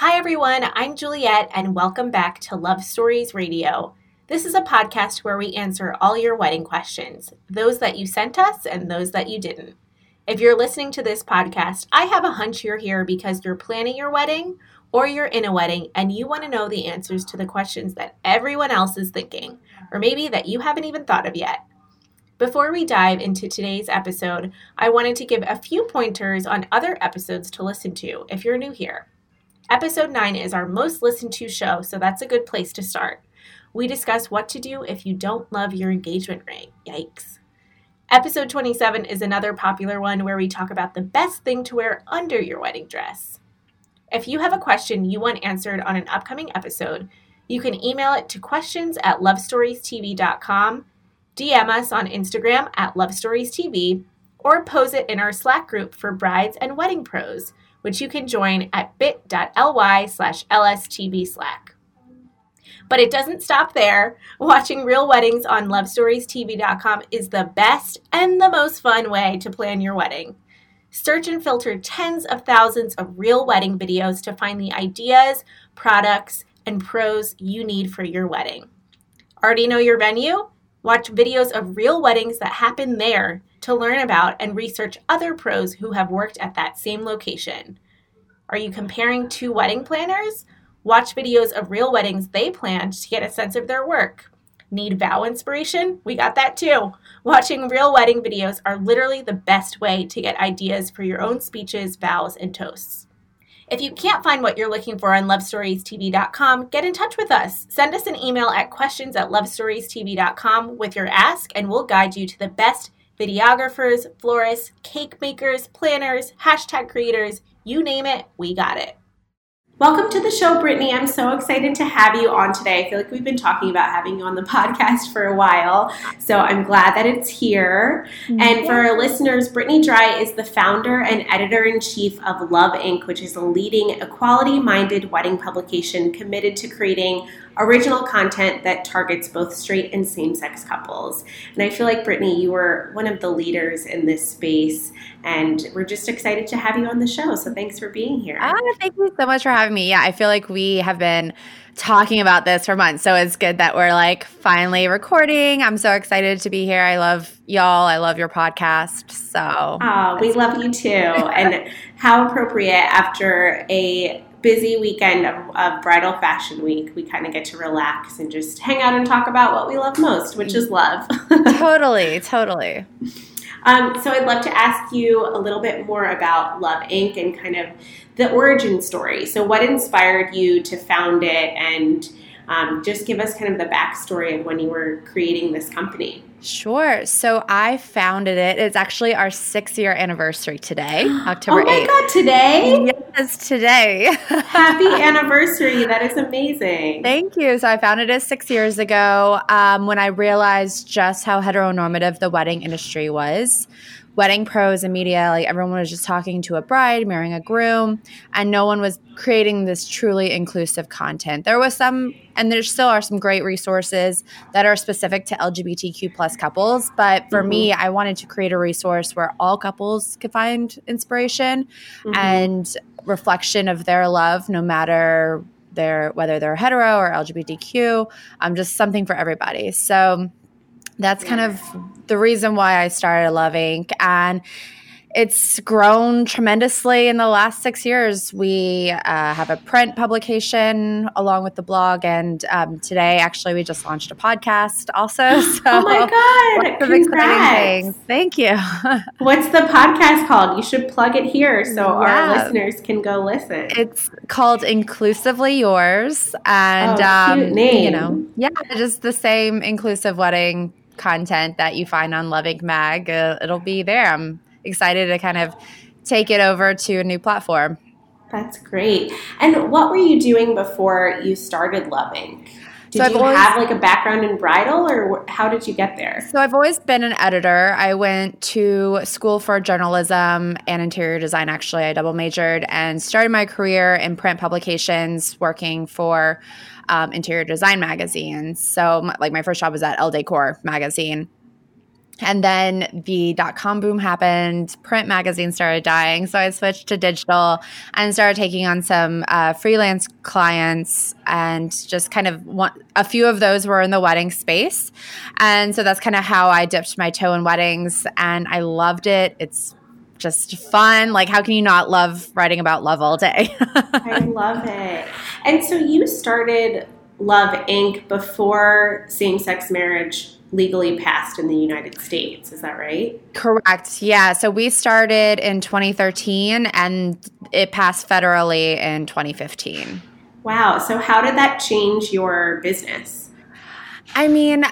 Hi, everyone. I'm Juliet, and welcome back to Love Stories Radio. This is a podcast where we answer all your wedding questions, those that you sent us and those that you didn't. If you're listening to this podcast, I have a hunch you're here because you're planning your wedding or you're in a wedding and you want to know the answers to the questions that everyone else is thinking, or maybe that you haven't even thought of yet. Before we dive into today's episode, I wanted to give a few pointers on other episodes to listen to if you're new here. Episode 9 is our most listened to show, so that's a good place to start. We discuss what to do if you don't love your engagement ring. Yikes. Episode 27 is another popular one where we talk about the best thing to wear under your wedding dress. If you have a question you want answered on an upcoming episode, you can email it to questions at lovestoriestv.com, DM us on Instagram at lovestoriestv, or pose it in our Slack group for brides and wedding pros which you can join at bit.ly slash lstbslack. But it doesn't stop there. Watching real weddings on lovestoriestv.com is the best and the most fun way to plan your wedding. Search and filter tens of thousands of real wedding videos to find the ideas, products, and pros you need for your wedding. Already know your venue? Watch videos of real weddings that happen there to learn about and research other pros who have worked at that same location. Are you comparing two wedding planners? Watch videos of real weddings they planned to get a sense of their work. Need vow inspiration? We got that too. Watching real wedding videos are literally the best way to get ideas for your own speeches, vows, and toasts. If you can't find what you're looking for on lovestoriestv.com, get in touch with us. Send us an email at questions at lovestoriestv.com with your ask, and we'll guide you to the best videographers, florists, cake makers, planners, hashtag creators, you name it, we got it. Welcome to the show, Brittny. I'm so excited to have you on today. I feel like we've been talking about having you on the podcast for a while, so I'm glad that it's here. Mm-hmm. And for our listeners, Brittny Drye is the founder and editor in chief of Love Inc., which is a leading equality minded wedding publication committed to creating original content that targets both straight and same sex couples. And I feel like, Brittny, you were one of the leaders in this space, and we're just excited to have you on the show. So thanks for being here. Ah, thank you so much for having me. Yeah, I feel like we have been talking about this for months. So it's good that we're like finally recording. I'm so excited to be here. I love y'all. I love your podcast. So, oh, we love you too. and how appropriate after a busy weekend of, of, bridal fashion week, we kind of get to relax and just hang out and talk about what we love most, which is love. totally, totally. Um, so I'd love to ask you a little bit more about Love Inc. and kind of the origin story. So, what inspired you to found it, and um, just give us kind of the backstory of when you were creating this company. Sure. So I founded it. It's actually our six year anniversary today, October 8th. Oh my 8th. God, today? Yes, today. Happy anniversary. That is amazing. Thank you. So I founded it six years ago um, when I realized just how heteronormative the wedding industry was wedding pros and media, like everyone was just talking to a bride, marrying a groom, and no one was creating this truly inclusive content. There was some, and there still are some great resources that are specific to LGBTQ plus couples. But for mm-hmm. me, I wanted to create a resource where all couples could find inspiration mm-hmm. and reflection of their love, no matter their whether they're hetero or LGBTQ. Um, just something for everybody. So that's kind of the reason why I started Love Inc. And it's grown tremendously in the last six years. We uh, have a print publication along with the blog, and um, today actually we just launched a podcast also. So oh my god! Congrats! Thank you. What's the podcast called? You should plug it here so yeah. our listeners can go listen. It's called Inclusively Yours, and oh, um, you know, yeah, just the same inclusive wedding content that you find on Love Inc Mag. Uh, it'll be there. I'm excited to kind of take it over to a new platform. That's great. And what were you doing before you started Love Inc? Did so you always, have like a background in bridal or how did you get there? So I've always been an editor. I went to school for journalism and interior design actually. I double majored and started my career in print publications working for um, interior design magazines. So, my, like, my first job was at Elle Decor magazine. and then the dot com boom happened. Print magazines started dying. So I switched to digital and started taking on some uh, freelance clients. And just kind of want, a few of those were in the wedding space. And so that's kind of how I dipped my toe in weddings. And I loved it. It's just fun. Like, how can you not love writing about love all day? I love it. And so you started Love Inc. before same sex marriage legally passed in the United States. Is that right? Correct. Yeah. So we started in 2013 and it passed federally in 2015. Wow. So, how did that change your business? I mean,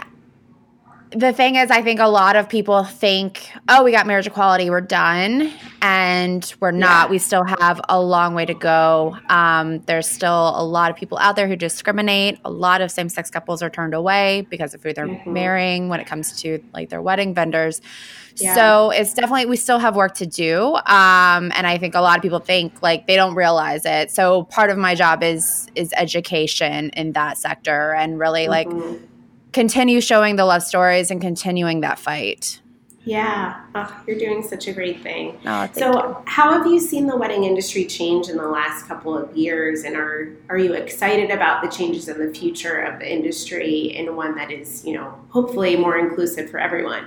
the thing is, I think a lot of people think, oh, we got marriage equality, we're done. And we're not. Yeah. We still have a long way to go. Um, there's still a lot of people out there who discriminate. A lot of same sex couples are turned away because of who they're mm-hmm. marrying when it comes to like their wedding vendors. Yeah. So it's definitely, we still have work to do. Um, and I think a lot of people think like they don't realize it. So part of my job is, is education in that sector and really mm-hmm. like, continue showing the love stories and continuing that fight. Yeah, oh, you're doing such a great thing. Oh, so, you. how have you seen the wedding industry change in the last couple of years, and are are you excited about the changes in the future of the industry in one that is, you know, hopefully more inclusive for everyone?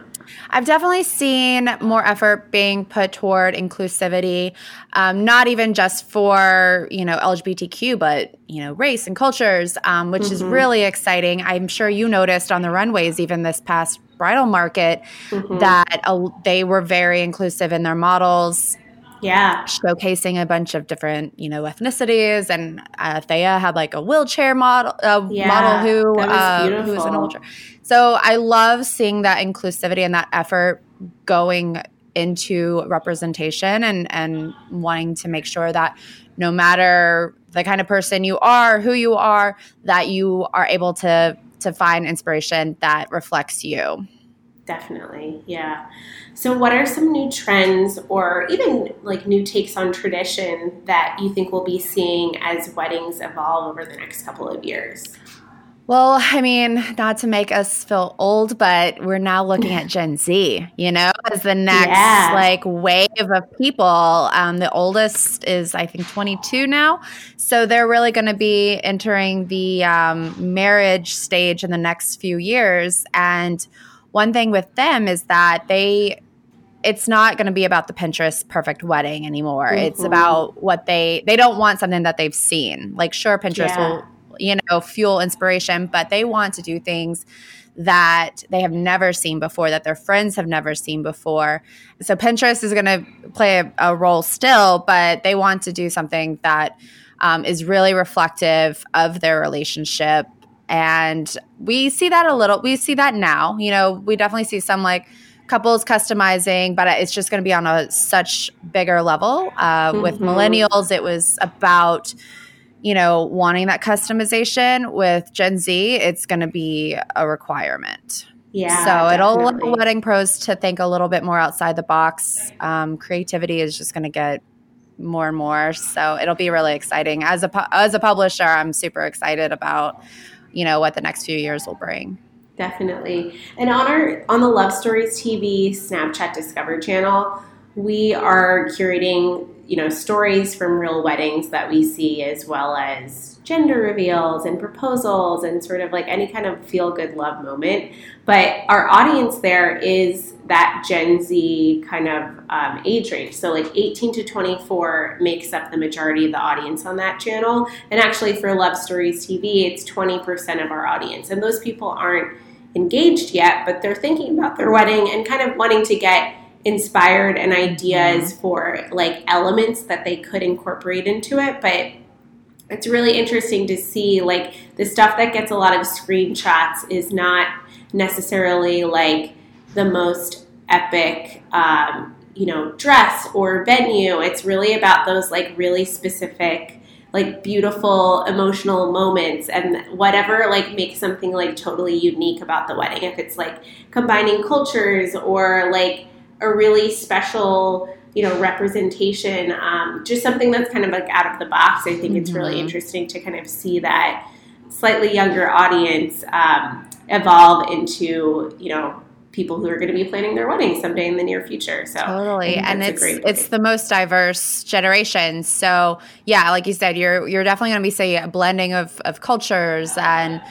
I've definitely seen more effort being put toward inclusivity, um, not even just for you know LGBTQ, but you know race and cultures, um, which mm-hmm. is really exciting. I'm sure you noticed on the runways even this past bridal market mm-hmm. that uh, they were very inclusive in their models yeah. showcasing a bunch of different you know ethnicities. And uh, Thea had like a wheelchair model uh, yeah, model who uh, who was an older so I love seeing that inclusivity and that effort going into representation and and wanting to make sure that no matter the kind of person you are who you are that you are able to to find inspiration that reflects you definitely yeah so, what are some new trends or even like new takes on tradition that you think we'll be seeing as weddings evolve over the next couple of years? Well, I mean, not to make us feel old, but we're now looking at Gen Z, you know, as the next yeah. like wave of people. Um, the oldest is, I think, 22 now. So they're really going to be entering the um, marriage stage in the next few years. And one thing with them is that they it's not going to be about the Pinterest perfect wedding anymore. Mm-hmm. It's about what they they don't want something that they've seen. Like sure Pinterest yeah. will you know fuel inspiration, but they want to do things that they have never seen before that their friends have never seen before. So Pinterest is going to play a, a, role still, but they want to do something that um, is really reflective of their relationship and we see that a little we see that now you know we definitely see some like couples customizing, but it's just going to be on a such bigger level. Uh, mm-hmm. With millennials, it was about you know wanting that customization. With Gen Z, it's going to be a requirement. Yeah. So it'll allow wedding pros to think a little bit more outside the box. Um, creativity is just going to get more and more. So it'll be really exciting. As a as a publisher, I'm super excited about you know what the next few years will bring. Definitely. And on our on the Love Stories TV Snapchat Discover channel, we are curating, you know, stories from real weddings that we see as well as gender reveals and proposals and sort of like any kind of feel good love moment. But our audience there is that Gen Z kind of um, age range. So, like 18 to 24 makes up the majority of the audience on that channel. And actually, for Love Stories TV, it's 20% of our audience. And those people aren't engaged yet, but they're thinking about their wedding and kind of wanting to get inspired and ideas mm-hmm. for like elements that they could incorporate into it. But it's really interesting to see like the stuff that gets a lot of screenshots is not necessarily like the most epic um, you know dress or venue it's really about those like really specific like beautiful emotional moments and whatever like makes something like totally unique about the wedding if it's like combining cultures or like a really special you know representation um, just something that's kind of like out of the box i think mm-hmm. it's really mm-hmm. interesting to kind of see that slightly younger audience um, evolve into you know people who are going to be planning their wedding someday in the near future. So totally, and it's it's the most diverse generation. So yeah, like you said, you're you're definitely going to be say a blending of of cultures and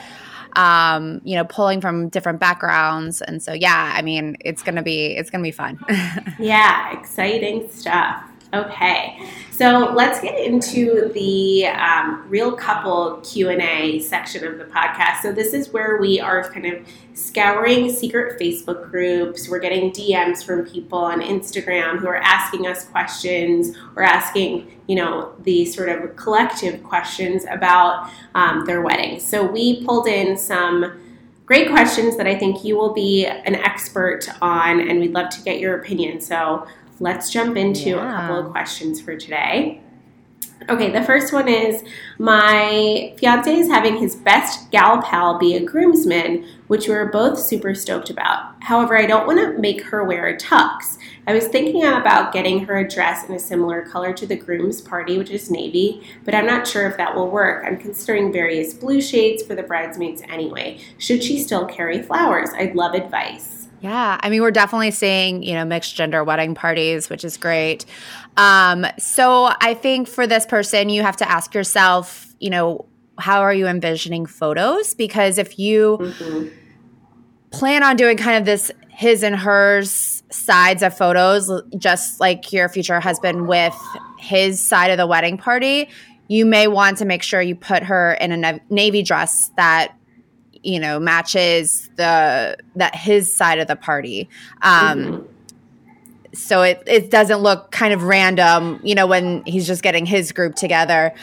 um, you know, pulling from different backgrounds. And so, yeah, I mean, it's gonna be it's gonna be fun. yeah, exciting stuff. Okay, so let's get into the um, real couple Q and A section of the podcast. So this is where we are kind of scouring secret Facebook groups. We're getting DMs from people on Instagram who are asking us questions or asking, you know, the sort of collective questions about um, their weddings. So we pulled in some great questions that I think you will be an expert on, and we'd love to get your opinion. So let's jump into yeah. a couple of questions for today. Okay, the first one is my fiance is having his best gal pal be a groomsman, which we're both super stoked about. However, I don't want to make her wear a tux. I was thinking about getting her a dress in a similar color to the groom's party, which is navy, but I'm not sure if that will work. I'm considering various blue shades for the bridesmaids anyway. Should she still carry flowers? I'd love advice. Yeah, I mean, we're definitely seeing, you know, mixed gender wedding parties, which is great. Um, so I think for this person, you have to ask yourself, you know, how are you envisioning photos? Because if you mm-hmm. plan on doing kind of this his and hers sides of photos, just like your future husband with his side of the wedding party, you may want to make sure you put her in a navy dress that you know matches the that his side of the party um mm-hmm. so it it doesn't look kind of random you know when he's just getting his group together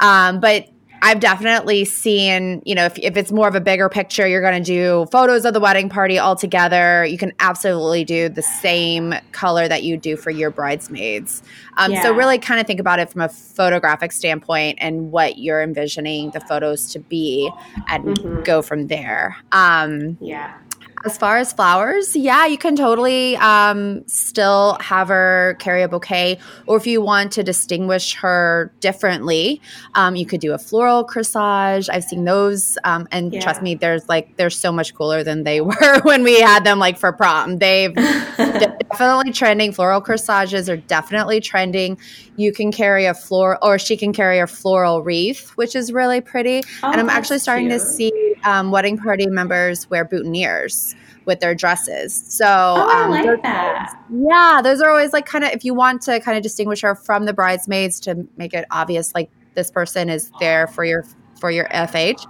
um but I've definitely seen, you know, if, if it's more of a bigger picture, you're going to do photos of the wedding party all together. You can absolutely do the same color that you do for your bridesmaids. Um, yeah. So, really kind of think about it from a photographic standpoint and what you're envisioning the photos to be and mm-hmm. go from there. Um, yeah. As far as flowers, yeah, you can totally um, still have her carry a bouquet. Or if you want to distinguish her differently, um, you could do a floral corsage. I've seen those, um, and yeah. trust me, there's like they're so much cooler than they were when we had them like for prom. They've definitely trending. Floral corsages are definitely trending. You can carry a floral, or she can carry a floral wreath, which is really pretty. Oh, and I'm actually starting cute. to see um, wedding party members wear boutonnieres with their dresses. So oh, I um, like that. Yeah, those are always like kind of if you want to kind of distinguish her from the bridesmaids to make it obvious, like this person is there for your for your FH.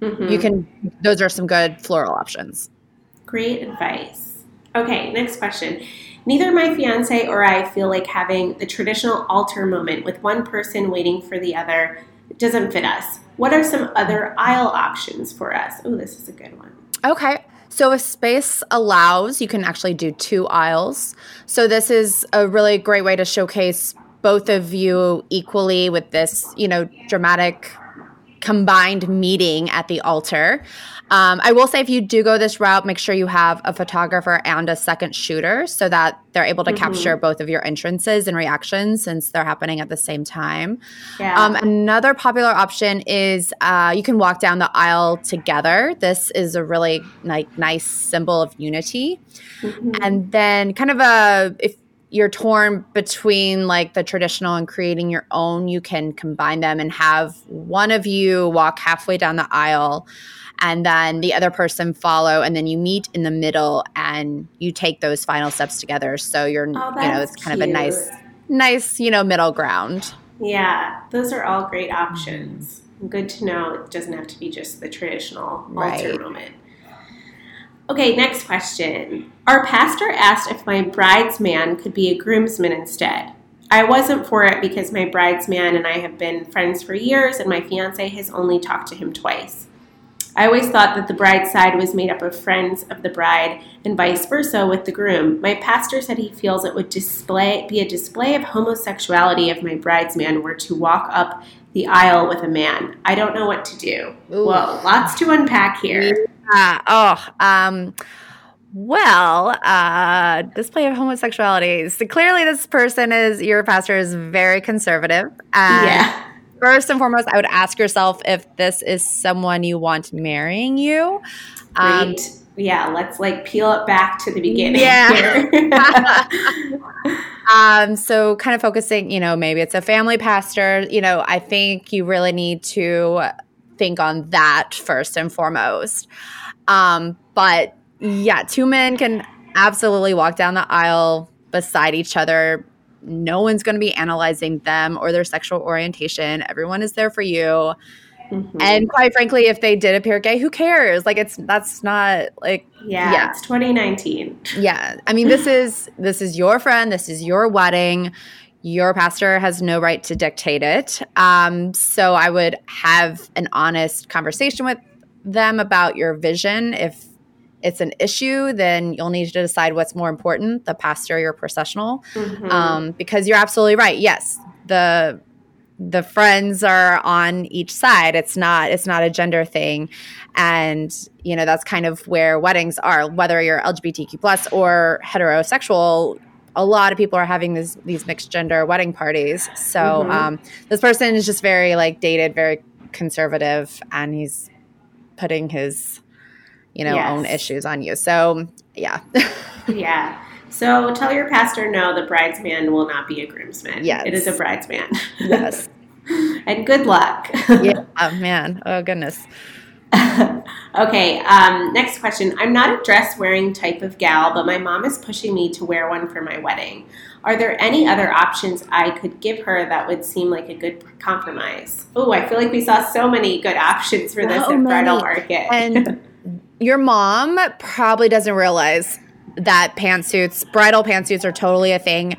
Mm-hmm. You can; those are some good floral options. Great advice. Okay, next question. Neither my fiance or I feel like having the traditional altar moment with one person waiting for the other doesn't fit us. What are some other aisle options for us? Oh, this is a good one. Okay. So, if space allows, you can actually do two aisles. So, this is a really great way to showcase both of you equally with this, you know, dramatic combined meeting at the altar. Um, I will say if you do go this route, make sure you have a photographer and a second shooter so that they're able to mm-hmm. capture both of your entrances and reactions since they're happening at the same time. Yeah. Um, another popular option is uh, you can walk down the aisle together. This is a really like nice symbol of unity. Mm-hmm. And then kind of a if you're torn between like the traditional and creating your own, you can combine them and have one of you walk halfway down the aisle and then the other person follow and then you meet in the middle and you take those final steps together. So you're oh, you know it's kind cute. of a nice nice you know middle ground. Yeah those are all great options. Mm-hmm. Good to know it doesn't have to be just the traditional altar right. moment okay next question our pastor asked if my bridesman could be a groomsman instead I wasn't for it because my bridesman and I have been friends for years, and my fiance has only talked to him twice. I always thought that the bride's side was made up of friends of the bride and vice versa with the groom. My pastor said he feels it would display be a display of homosexuality if my bridesman were to walk up the aisle with a man. I don't know what to do. Ooh. Whoa, lots to unpack here. Yeah. Oh, um, well, uh, display of homosexuality. So clearly, this person is your pastor is very conservative. yeah first and foremost, I would ask yourself if this is someone you want marrying you. Um, yeah, let's like peel it back to the beginning. Yeah. um, so kind of focusing, you know, maybe it's a family pastor. You know, I think you really need to think on that first and foremost. Um, but yeah, two men can absolutely walk down the aisle beside each other. No one's going to be analyzing them or their sexual orientation. Everyone is there for you. Mm-hmm. And quite frankly, if they did appear gay, who cares? Like it's that's not like yeah, yeah, it's 2019. Yeah. I mean, this is this is your friend, this is your wedding. Your pastor has no right to dictate it. Um, so I would have an honest conversation with them about your vision. If it's an issue, then you'll need to decide what's more important, the pastor or your processional. Mm-hmm. Um, because you're absolutely right. Yes, the the friends are on each side it's not it's not a gender thing and you know that's kind of where weddings are whether you're lgbtq plus or heterosexual a lot of people are having these these mixed gender wedding parties so mm-hmm. um, this person is just very like dated very conservative and he's putting his you know yes. own issues on you so yeah yeah so tell your pastor no, the bridesman will not be a groomsman. Yes. It is a bridesman. Yes. and good luck. yeah, oh, man. Oh, goodness. okay, um, next question. I'm not a dress wearing type of gal, but my mom is pushing me to wear one for my wedding. Are there any other options I could give her that would seem like a good compromise? Oh, I feel like we saw so many good options for this in bridal market. and your mom probably doesn't realize that pantsuits, bridal pantsuits are totally a thing.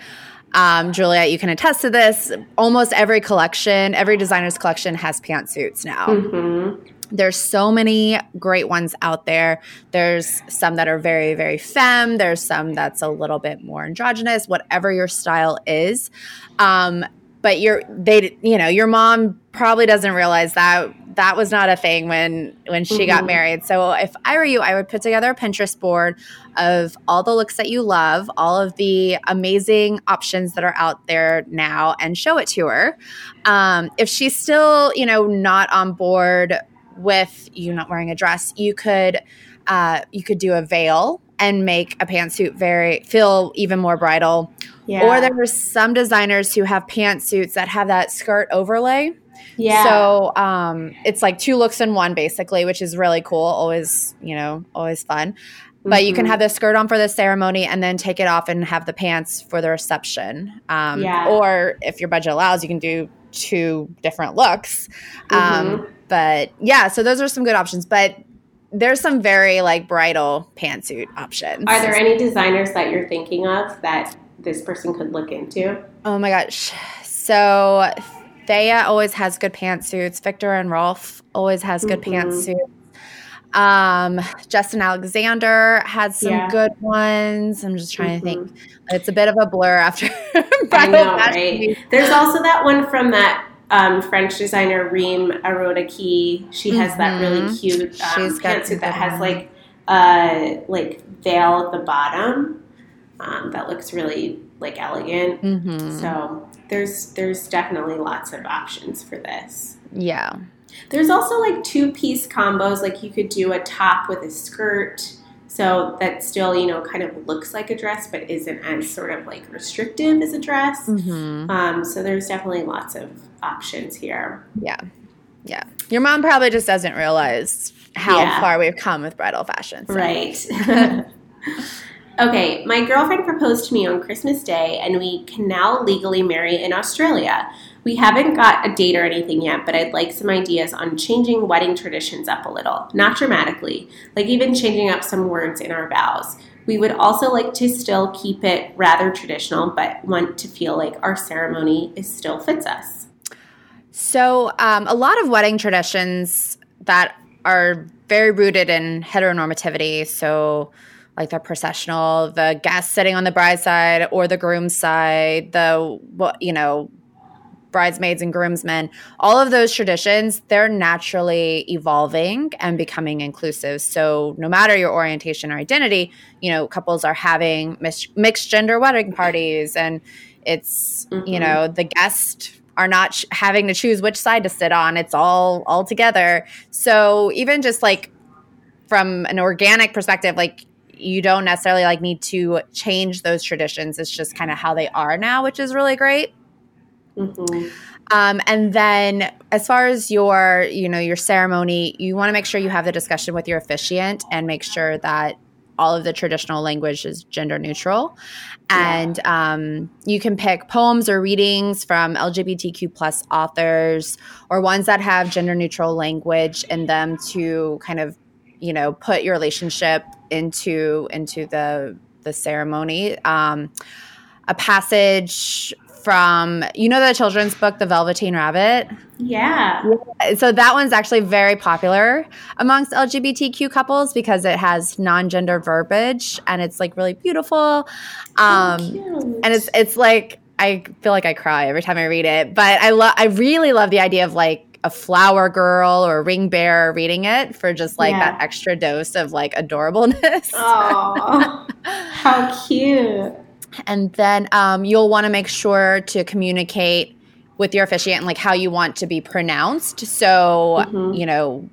Um, Juliet, you can attest to this. Almost every collection, every designer's collection has pantsuits now. Mm-hmm. There's so many great ones out there. There's some that are very, very femme. There's some that's a little bit more androgynous, whatever your style is. Um, but your they you know your mom probably doesn't realize that that was not a thing when when she mm-hmm. got married. So if I were you, I would put together a Pinterest board of all the looks that you love, all of the amazing options that are out there now, and show it to her. Um, if she's still, you know, not on board with you not wearing a dress, you could uh, you could do a veil and make a pantsuit very feel even more bridal. Yeah. Or there are some designers who have pantsuits that have that skirt overlay. Yeah. So um, it's like two looks in one, basically, which is really cool. Always, you know, always fun. Mm-hmm. But you can mm-hmm. have the skirt on for the ceremony and then take it off and have the pants for the reception. Um, yeah. Or if your budget allows, you can do two different looks. Um, mm-hmm. Um, but yeah, so those are some good options. But there's some very like bridal pantsuit options. Are there any designers that you're thinking of that this person could look into? Oh my gosh. So Thea always has good pantsuits. Viktor and Rolf always has good mm-hmm. pantsuits. Um, Justin Alexander had some yeah. good ones. I'm just trying mm-hmm. to think. Mm-hmm. It's a bit of a blur after. I know, right? There's also that one from that um, French designer Rime Arodaky. She has mm-hmm. that really mm-hmm. cute um, pantsuit that has like uh, like veil at the bottom. Um, that looks really like elegant. Mm-hmm. So there's there's definitely lots of options for this. Yeah. There's also like two piece combos. Like you could do a top with a skirt. So that still, you know, kind of looks like a dress, but isn't as sort of like restrictive as a dress. Mm-hmm. Um, so there's definitely lots of options here. Yeah. Yeah. Your mom probably just doesn't realize how yeah. far we've come with bridal fashion. So. Right. Okay, my girlfriend proposed to me on Christmas Day, and we can now legally marry in Australia. We haven't got a date or anything yet, but I'd like some ideas on changing wedding traditions up a little, not dramatically, like even changing up some words in our vows. We would also like to still keep it rather traditional, but want to feel like our ceremony is still fits us. So, um, a lot of wedding traditions that are very rooted in heteronormativity. So, like the processional, the guests sitting on the bride's side or the groom's side, the you know bridesmaids and groomsmen, all of those traditions, they're naturally evolving and becoming inclusive. So no matter your orientation or identity, you know, couples are having mis- mixed gender wedding parties and it's, mm-hmm. you know, the guest are not sh- having to choose which side to sit on. It's all all together. So even just like from an organic perspective, like you don't necessarily like need to change those traditions. It's just kind of how they are now, which is really great. Mm-hmm. Um, and then as far as your, you know, your ceremony, you want to make sure you have the discussion with your officiant and make sure that all of the traditional language is gender neutral. And yeah. um, you can pick poems or readings from LGBTQ plus authors or ones that have gender neutral language in them to kind of, you know, put your relationship into into the the ceremony. Um, a passage from you know the children's book the velveteen rabbit? Yeah. So that one's actually very popular amongst lgbtq couples because it has non-gender verbiage and it's like really beautiful. Um oh, and it's it's like i feel like i cry every time i read it but i love i really love the idea of like a flower girl or a ring bearer reading it for just like yeah. that extra dose of like adorableness oh how cute and then um, you'll want to make sure to communicate with your officiant like how you want to be pronounced. So, mm-hmm. you know,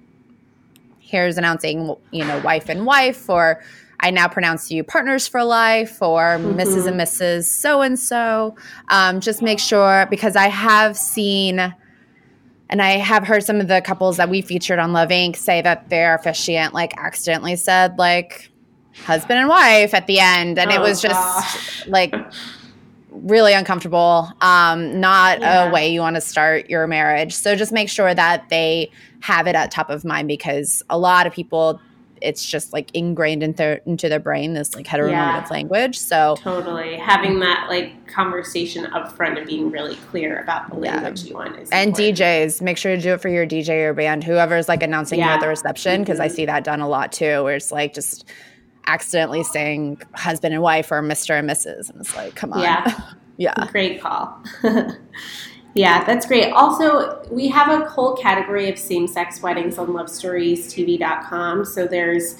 here's announcing, you know, wife and wife, or I now pronounce you partners for life, or mm-hmm. Mrs. and Mrs. So and so. Just make sure because I have seen. And I have heard some of the couples that we featured on Love Inc. say that their officiant like accidentally said like husband and wife at the end, and oh, it was just gosh. like really uncomfortable. Um, not yeah. a way you want to start your marriage. So just make sure that they have it at top of mind because a lot of people it's just like ingrained into into their brain this like heteronormative yeah. language so totally having that like conversation up front and being really clear about the language yeah. you want is and important. djs make sure to do it for your dj or band whoever's like announcing yeah. you at the reception because mm-hmm. i see that done a lot too where it's like just accidentally saying husband and wife or Mr. and Mrs. And it's like, come on. Yeah. yeah. Great call. yeah, that's great. Also, we have a whole category of same sex weddings on lovestoriestv.com. So there's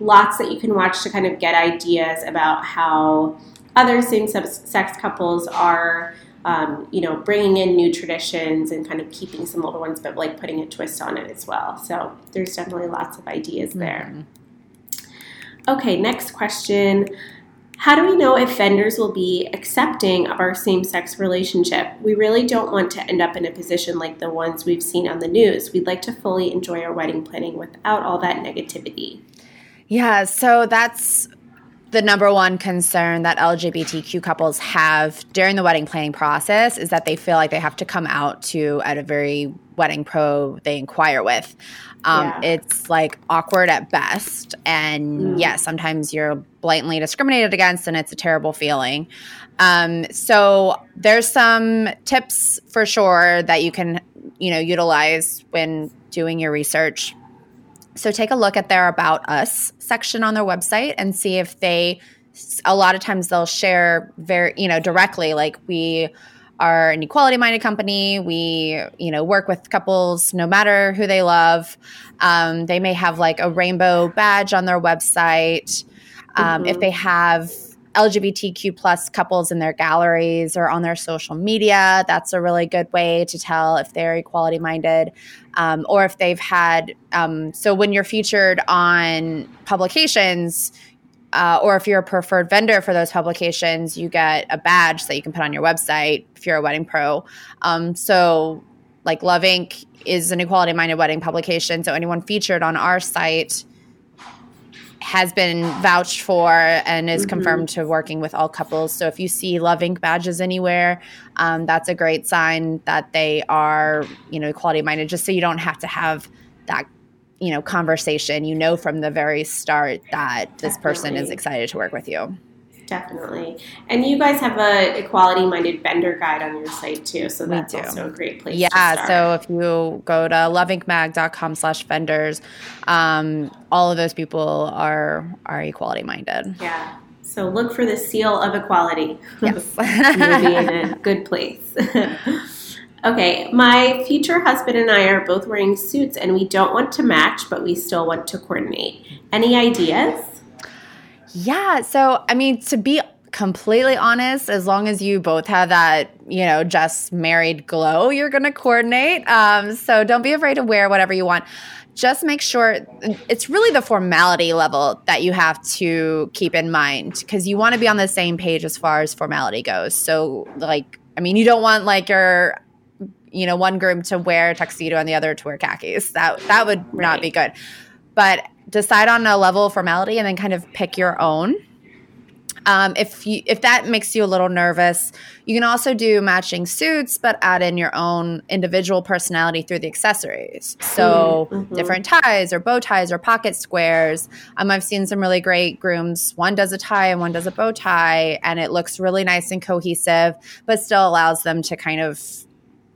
lots that you can watch to kind of get ideas about how other same sex couples are. Um, you know, bringing in new traditions and kind of keeping some older ones, but like putting a twist on it as well. So there's definitely lots of ideas there. Mm-hmm. Okay, next question. How do we know if vendors will be accepting of our same sex relationship? We really don't want to end up in a position like the ones we've seen on the news. We'd like to fully enjoy our wedding planning without all that negativity. Yeah, so that's the number one concern that LGBTQ couples have during the wedding planning process is that they feel like they have to come out to at a very wedding pro they inquire with. Um, yeah. It's like awkward at best. And mm. yes, yeah, sometimes you're blatantly discriminated against and it's a terrible feeling. Um, so there's some tips for sure that you can, you know, utilize when doing your research. So take a look at their About Us section on their website and see if they, a lot of times they'll share very, you know, directly, like we, are an equality minded company. We, you know, work with couples no matter who they love. Um, they may have like a rainbow badge on their website. Um, mm-hmm. If they have LGBTQ plus couples in their galleries or on their social media, that's a really good way to tell if they're equality minded. Um, or if they've had, um, so when you're featured on publications, uh, or if you're a preferred vendor for those publications, you get a badge that you can put on your website if you're a wedding pro. Um, so, like Love Inc. is an equality minded wedding publication. So, anyone featured on our site has been vouched for and is mm-hmm. confirmed to working with all couples. So, if you see Love Inc. badges anywhere, um, that's a great sign that they are, you know, equality minded, just so you don't have to have that you know conversation you know from the very start that this Definitely. person is excited to work with you Definitely. And you guys have a equality minded vendor guide on your site too. So that's also a great place yeah, so if you go to loveincmag.com slash vendors, um, all of those people are are equality minded. Yeah. So look for the seal of equality. Yes. You'll be in a good place. Okay, my future husband and I are both wearing suits and we don't want to match, but we still want to coordinate. Any ideas? Yeah, so I mean, to be completely honest, as long as you both have that, you know, just married glow, you're going to coordinate. Um, so don't be afraid to wear whatever you want. Just make sure it's really the formality level that you have to keep in mind because you want to be on the same page as far as formality goes. So, like, I mean, you don't want like your you know one groom to wear a tuxedo and the other to wear khakis that that would right. not be good but decide on a level of formality and then kind of pick your own um, if you if that makes you a little nervous, you can also do matching suits, but add in your own individual personality through the accessories. So mm-hmm. different ties or bow ties or pocket squares. Um, I've seen some really great grooms. One does a tie and one does a bow tie, and it looks really nice and cohesive, but still allows them to kind of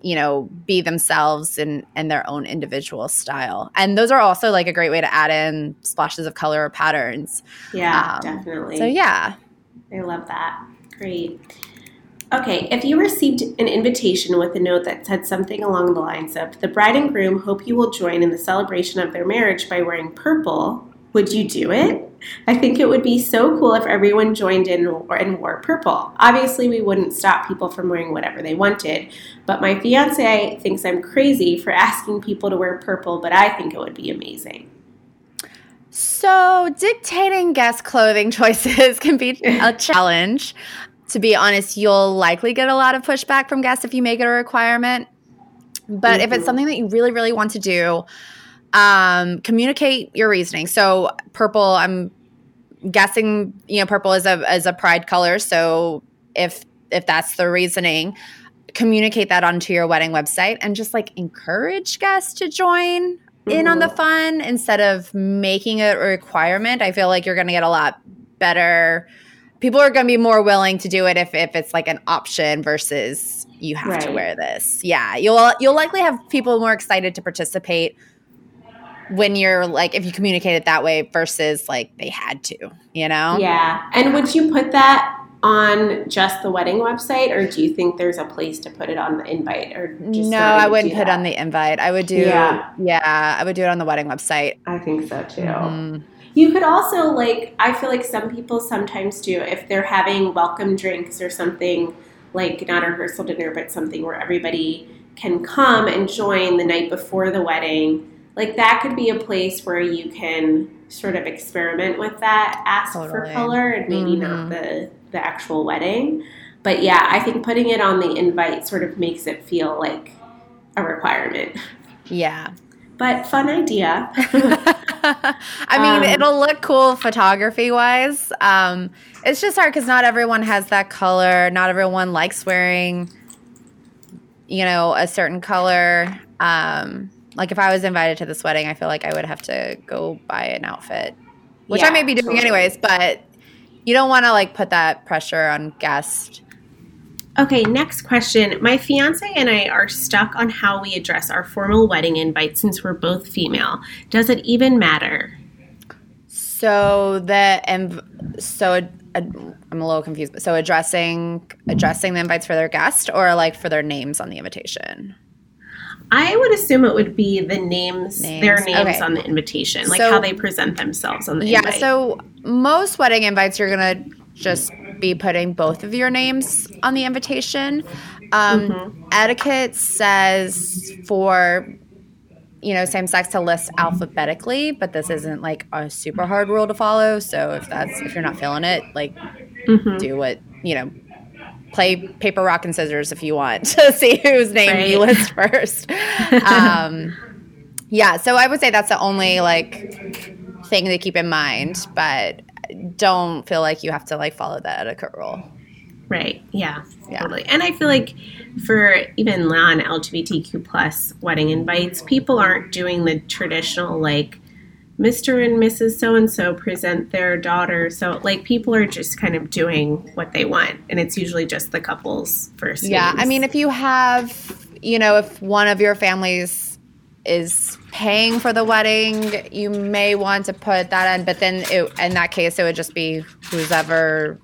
you know be themselves and in their own individual style and those are also like a great way to add in splashes of color or patterns yeah um, definitely so yeah I love that. Great. Okay, if you received an invitation with a note that said something along the lines of, The bride and groom hope you will join in the celebration of their marriage by wearing purple, would you do it? I think it would be so cool if everyone joined in and wore purple. Obviously, we wouldn't stop people from wearing whatever they wanted, but my fiance thinks I'm crazy for asking people to wear purple, but I think it would be amazing. So, dictating guest clothing choices can be a challenge. To be honest, you'll likely get a lot of pushback from guests if you make it a requirement. But mm-hmm. if it's mm-hmm. something that you really, really want to do, um, communicate your reasoning. So, purple, I'm guessing, you know, purple is a is a pride color. So, if if that's the reasoning, communicate that onto your wedding website and just like encourage guests to join in on the mm-hmm. fun instead of making it a requirement. I feel like you're going to get a lot better. People are going to be more willing to do it if, if it's like an option versus you have right. to wear this. Yeah, you'll you'll likely have people more excited to participate when you're like if you communicate it that way versus like they had to, you know? Yeah. And would you put that on just the wedding website, or do you think there's a place to put it on the invite? Or just no, I wouldn't put it on the invite. I would do yeah. yeah, I would do it on the wedding website. I think so too. Mm-hmm. You could also like I feel like some people sometimes do if they're having welcome drinks or something like not a rehearsal dinner, but something where everybody can come and join the night before the wedding. Like that could be a place where you can sort of experiment with that, ask totally. for color, and maybe mm-hmm. not the the actual wedding. But yeah, I think putting it on the invite sort of makes it feel like a requirement. Yeah. But fun idea. I mean, um, it'll look cool photography wise. Um, it's just hard because not everyone has that color. Not everyone likes wearing, you know, a certain color. Um, like if I was invited to this wedding, I feel like I would have to go buy an outfit, which yeah, I may be doing totally. anyways. But you don't want to like put that pressure on guests. Okay, next question. My fiance and I are stuck on how we address our formal wedding invite since we're both female. Does it even matter? So the and so I'm a little confused. So addressing addressing the invites for their guest or like for their names on the invitation. I would assume it would be the names, names. their names okay. on the invitation, like so, how they present themselves on the invitation. yeah, invite. so most wedding invites, you're gonna just be putting both of your names on the invitation. Um, mm-hmm. Etiquette says for you know same sex to list alphabetically, but this isn't like a super hard rule to follow. So if that's if you're not feeling it, like mm-hmm. do what you know play paper rock and scissors if you want to see whose name right. you list first um, yeah so i would say that's the only like thing to keep in mind but don't feel like you have to like follow that etiquette rule right yeah, yeah. totally and i feel like for even non lgbtq plus wedding invites people aren't doing the traditional like Mr. and Mrs. So and so present their daughter. So, like, people are just kind of doing what they want. And it's usually just the couple's first. Yeah. Names. I mean, if you have, you know, if one of your families is paying for the wedding, you may want to put that in. But then it, in that case, it would just be whoever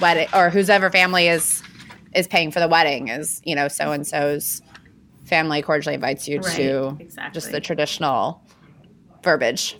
wedding or whoever family is is paying for the wedding is, you know, so and so's family cordially invites you right, to exactly. just the traditional verbiage.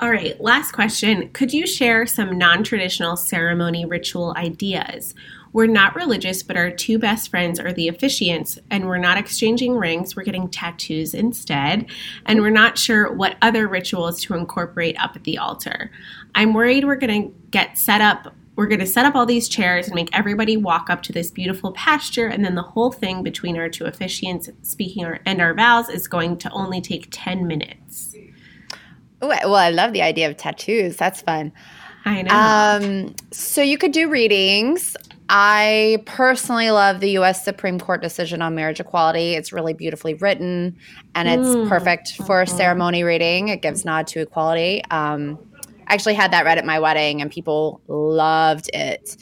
All right, last question. Could you share some non traditional ceremony ritual ideas? We're not religious, but our two best friends are the officiants, and we're not exchanging rings. We're getting tattoos instead, and we're not sure what other rituals to incorporate up at the altar. I'm worried we're going to get set up. We're going to set up all these chairs and make everybody walk up to this beautiful pasture, and then the whole thing between our two officiants speaking our, and our vows is going to only take 10 minutes. Ooh, well, I love the idea of tattoos. That's fun. I know. Um, so you could do readings. I personally love the U.S. Supreme Court decision on marriage equality. It's really beautifully written, and it's Mm. perfect for a Mhm. ceremony reading. It gives nod to equality. Um, I actually had that read at my wedding, and people loved it.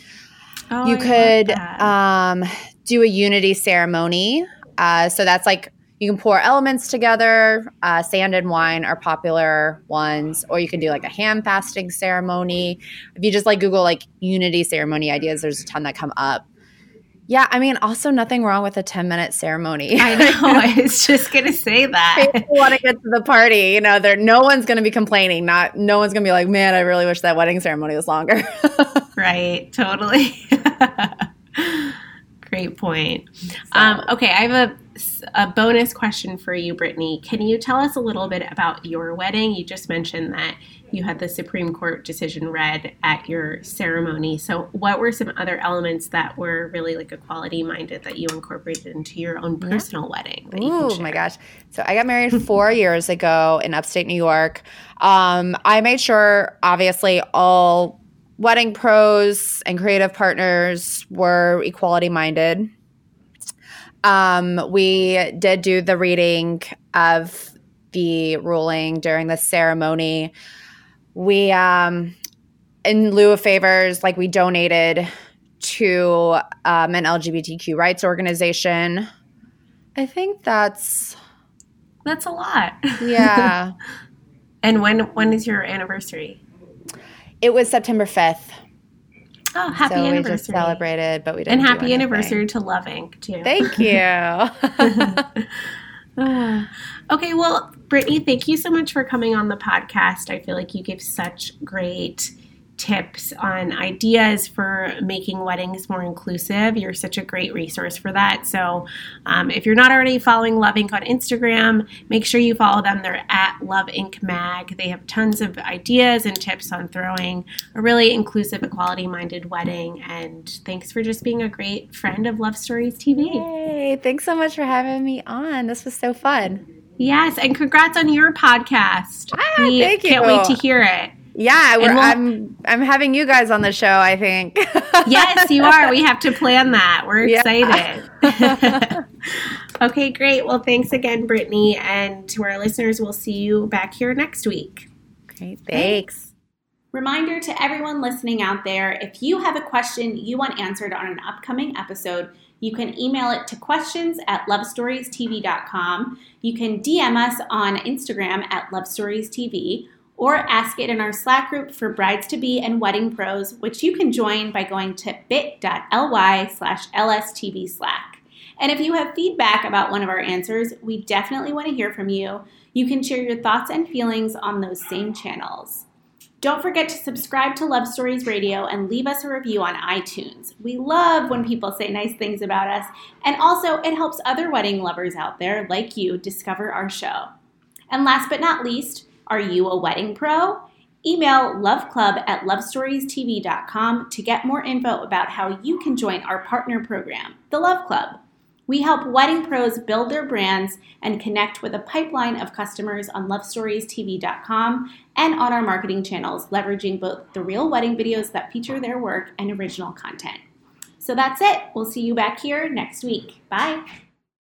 Oh, you I could um, do a unity ceremony. Uh, so that's like you can pour elements together. Uh, sand and wine are popular ones, or you can do like a handfasting ceremony. If you just like Google like unity ceremony ideas, there's a ton that come up. Yeah, I mean, also nothing wrong with a 10 minute ceremony. I know. I was just going to say that. People want to get to the party. You know, there no one's going to be complaining. Not no one's going to be like, man, I really wish that wedding ceremony was longer. Right, totally. Great point. Um, okay, I have a, a bonus question for you, Brittny. Can you tell us a little bit about your wedding? You just mentioned that you had the Supreme Court decision read at your ceremony. So, what were some other elements that were really like equality minded that you incorporated into your own Yeah. personal wedding? you can Oh my gosh. So I got married four years ago in upstate New York. Um, I made sure, obviously, all wedding pros and creative partners were equality minded. Um, we did do the reading of the ruling during the ceremony. We, um, in lieu of favors, like we donated to um, an LGBTQ rights organization. I think that's That's a lot. yeah. and when when is your anniversary? it was September fifth, Oh, happy so anniversary. we just celebrated, but we didn't. and happy anniversary to Love Inc. too. Thank you. Ah. okay, well, Brittny, thank you so much for coming on the podcast. I feel like you give such great tips on ideas for making weddings more inclusive. You're such a great resource for that. So, um, if you're not already following Love Inc. on Instagram, make sure you follow them. They're at Love Inc. Mag. They have tons of ideas and tips on throwing a really inclusive, equality minded wedding. And thanks for just being a great friend of Love Stories TV. Hey, Thanks so much for having me on. This was so fun. Yes, and congrats on your podcast. Ah, we thank can't wait to hear it. Yeah, we're, we'll- I'm I'm having you guys on the show. I think. Yes, you are. We have to plan that. We're Yeah. excited. okay, great. Well, thanks again, Brittny. And to our listeners, we'll see you back here next week. Great. Thanks. Reminder to everyone listening out there if you have a question you want answered on an upcoming episode, you can email it to questions at lovestoriestv.com. You can DM us on Instagram at lovestoriestv or ask it in our Slack group for brides to be and wedding pros, which you can join by going to bit.ly slash lstv slack. And if you have feedback about one of our answers, we definitely want to hear from you. You can share your thoughts and feelings on those same channels. Don't forget to subscribe to Love Stories Radio and leave us a review on iTunes. We love when people say nice things about us, and also it helps other wedding lovers out there like you discover our show. And last but not least, are you a wedding pro? Email loveclub at lovestoriestv.com to get more info about how you can join our partner program, the Love Club. We help wedding pros build their brands and connect with a pipeline of customers on lovestoriestv.com and on our marketing channels, leveraging both the real wedding videos that feature their work and original content. So that's it. We'll see you back here next week. Bye.